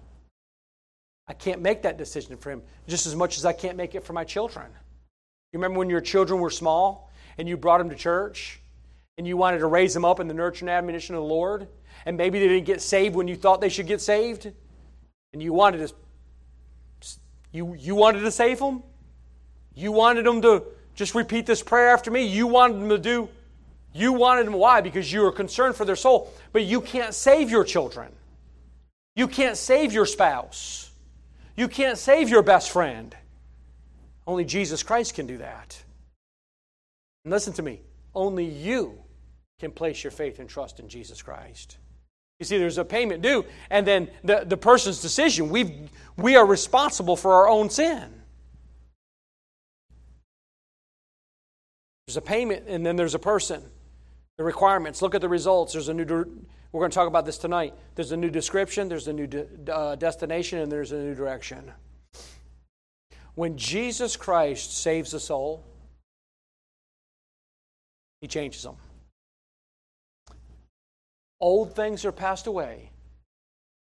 I can't make that decision for him just as much as I can't make it for my children. You remember when your children were small and you brought them to church and you wanted to raise them up in the nurture and admonition of the Lord, and maybe they didn't get saved when you thought they should get saved, and you wanted to you, you wanted to save them? You wanted them to just repeat this prayer after me? You wanted them to do you wanted them why? Because you were concerned for their soul, but you can't save your children. You can't save your spouse. You can't save your best friend. Only Jesus Christ can do that. And listen to me only you can place your faith and trust in Jesus Christ. You see, there's a payment due, and then the, the person's decision. we we are responsible for our own sin. There's a payment, and then there's a person. The requirements. Look at the results. There's a new. We're going to talk about this tonight. There's a new description. There's a new de, uh, destination, and there's a new direction. When Jesus Christ saves a soul, He changes them. Old things are passed away.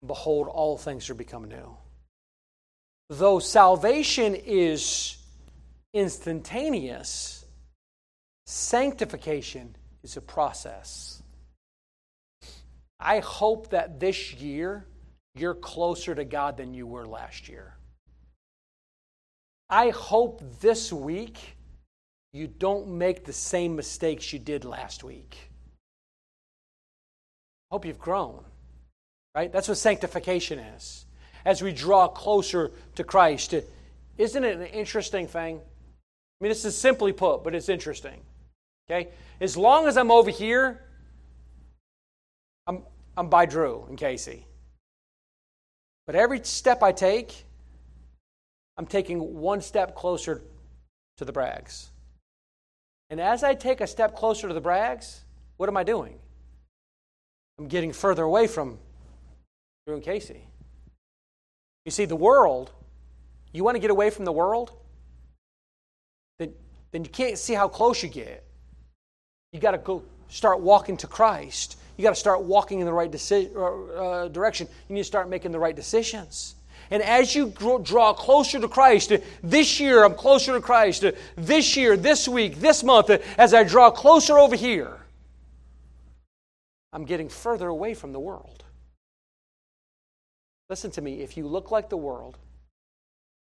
Behold, all things are become new. Though salvation is instantaneous, sanctification is a process. I hope that this year you're closer to God than you were last year. I hope this week you don't make the same mistakes you did last week. I hope you've grown, right? That's what sanctification is. As we draw closer to Christ, isn't it an interesting thing? I mean, this is simply put, but it's interesting. Okay? As long as I'm over here, I'm, I'm by Drew and Casey. But every step I take, I'm taking one step closer to the Brags. And as I take a step closer to the Brags, what am I doing? I'm getting further away from Drew and Casey. You see, the world, you want to get away from the world? Then, then you can't see how close you get. You got to go start walking to Christ. You got to start walking in the right deci- uh, uh, direction. You need to start making the right decisions. And as you draw closer to Christ, uh, this year I'm closer to Christ, uh, this year, this week, this month, as I draw closer over here, I'm getting further away from the world. Listen to me, if you look like the world,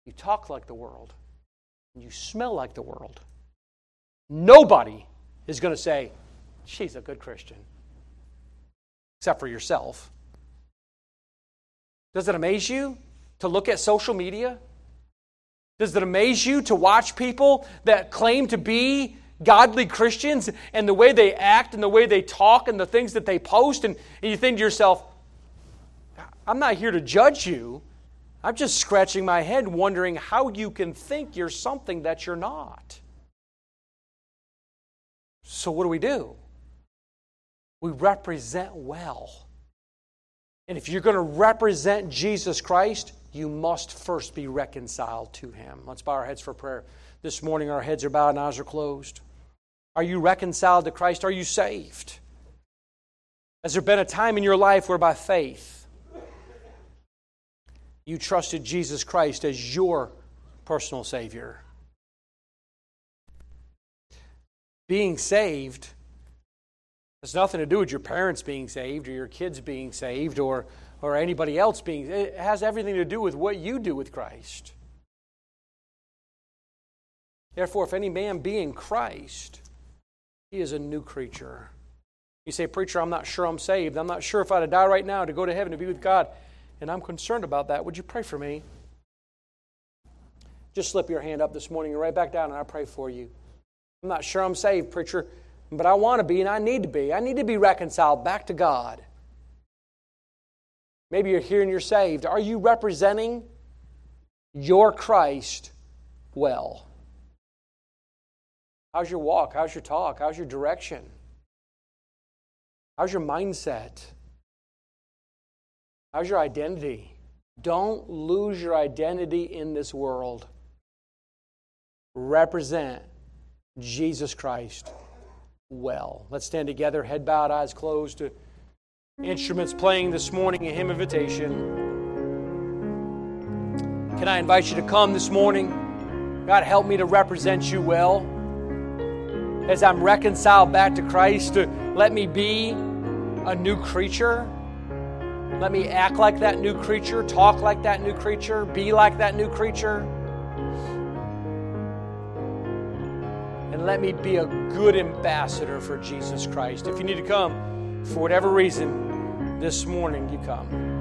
you talk like the world, and you smell like the world, nobody is going to say, she's a good Christian, except for yourself. Does it amaze you to look at social media? Does it amaze you to watch people that claim to be godly Christians and the way they act and the way they talk and the things that they post? And, and you think to yourself, I'm not here to judge you. I'm just scratching my head wondering how you can think you're something that you're not. So, what do we do? We represent well. And if you're going to represent Jesus Christ, you must first be reconciled to him. Let's bow our heads for prayer. this morning, our heads are bowed and eyes are closed. Are you reconciled to Christ? Are you saved? Has there been a time in your life where by faith you trusted Jesus Christ as your personal Savior? Being saved has nothing to do with your parents being saved or your kids being saved or, or anybody else being it has everything to do with what you do with Christ. Therefore, if any man be in Christ, he is a new creature. You say, Preacher, I'm not sure I'm saved. I'm not sure if I'd die right now to go to heaven to be with God. And I'm concerned about that. Would you pray for me? Just slip your hand up this morning and right back down, and I pray for you. I'm not sure I'm saved, preacher, but I want to be and I need to be. I need to be reconciled back to God. Maybe you're here and you're saved. Are you representing your Christ well? How's your walk? How's your talk? How's your direction? How's your mindset? How's your identity? Don't lose your identity in this world. Represent Jesus Christ well. Let's stand together, head bowed, eyes closed. To instruments playing this morning, a hymn invitation. Can I invite you to come this morning? God, help me to represent you well as I'm reconciled back to Christ, to let me be a new creature. Let me act like that new creature, talk like that new creature, be like that new creature. And let me be a good ambassador for Jesus Christ. If you need to come, for whatever reason, this morning you come.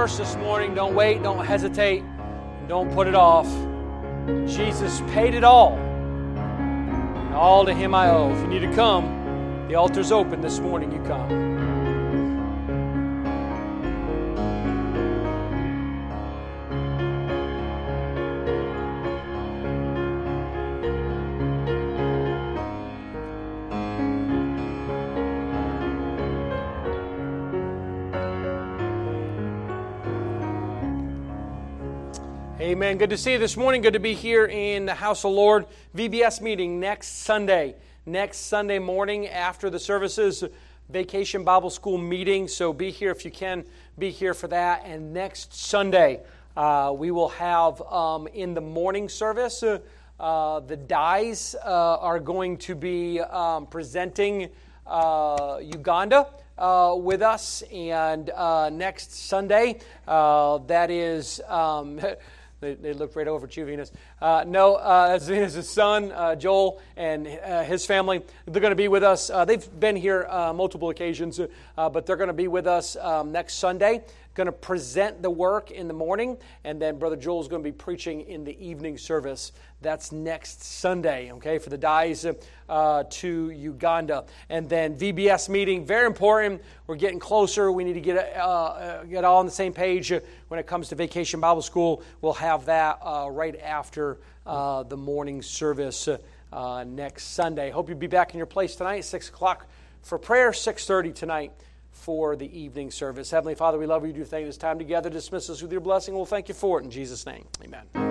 Verse this morning. Don't wait, don't hesitate, don't put it off. Jesus paid it all. And all to Him I owe. If you need to come, the altar's open this morning. You come. Amen. Good to see you this morning. Good to be here in the house of Lord. VBS meeting next Sunday. Next Sunday morning after the services, Vacation Bible School meeting. So be here if you can be here for that. And next Sunday, uh, we will have um, in the morning service, uh, uh, the Dyes uh, are going to be um, presenting uh, Uganda. Uh, with us, and next Sunday, that is um, They, they looked right over at you, Venus. Uh, no, uh, that's Venus' son, uh, Joel, and uh, his family. They're going to be with us. Uh, they've been here uh, multiple occasions, but they're going to be with us um, next Sunday going to present the work in the morning, and then Brother Joel is going to be preaching in the evening service. That's next Sunday, okay, for the Dyes uh, to Uganda. And then VBS meeting, very important. We're getting closer. We need to get, uh, uh, get all on the same page when it comes to Vacation Bible School. We'll have that uh, right after uh, the morning service uh, next Sunday. Hope you'll be back in your place tonight, 6 o'clock for prayer, 6.30 tonight for the evening service. Heavenly Father, we love you. We Do thank this time together. Dismiss us with your blessing. We'll thank you for it in Jesus' name. Amen.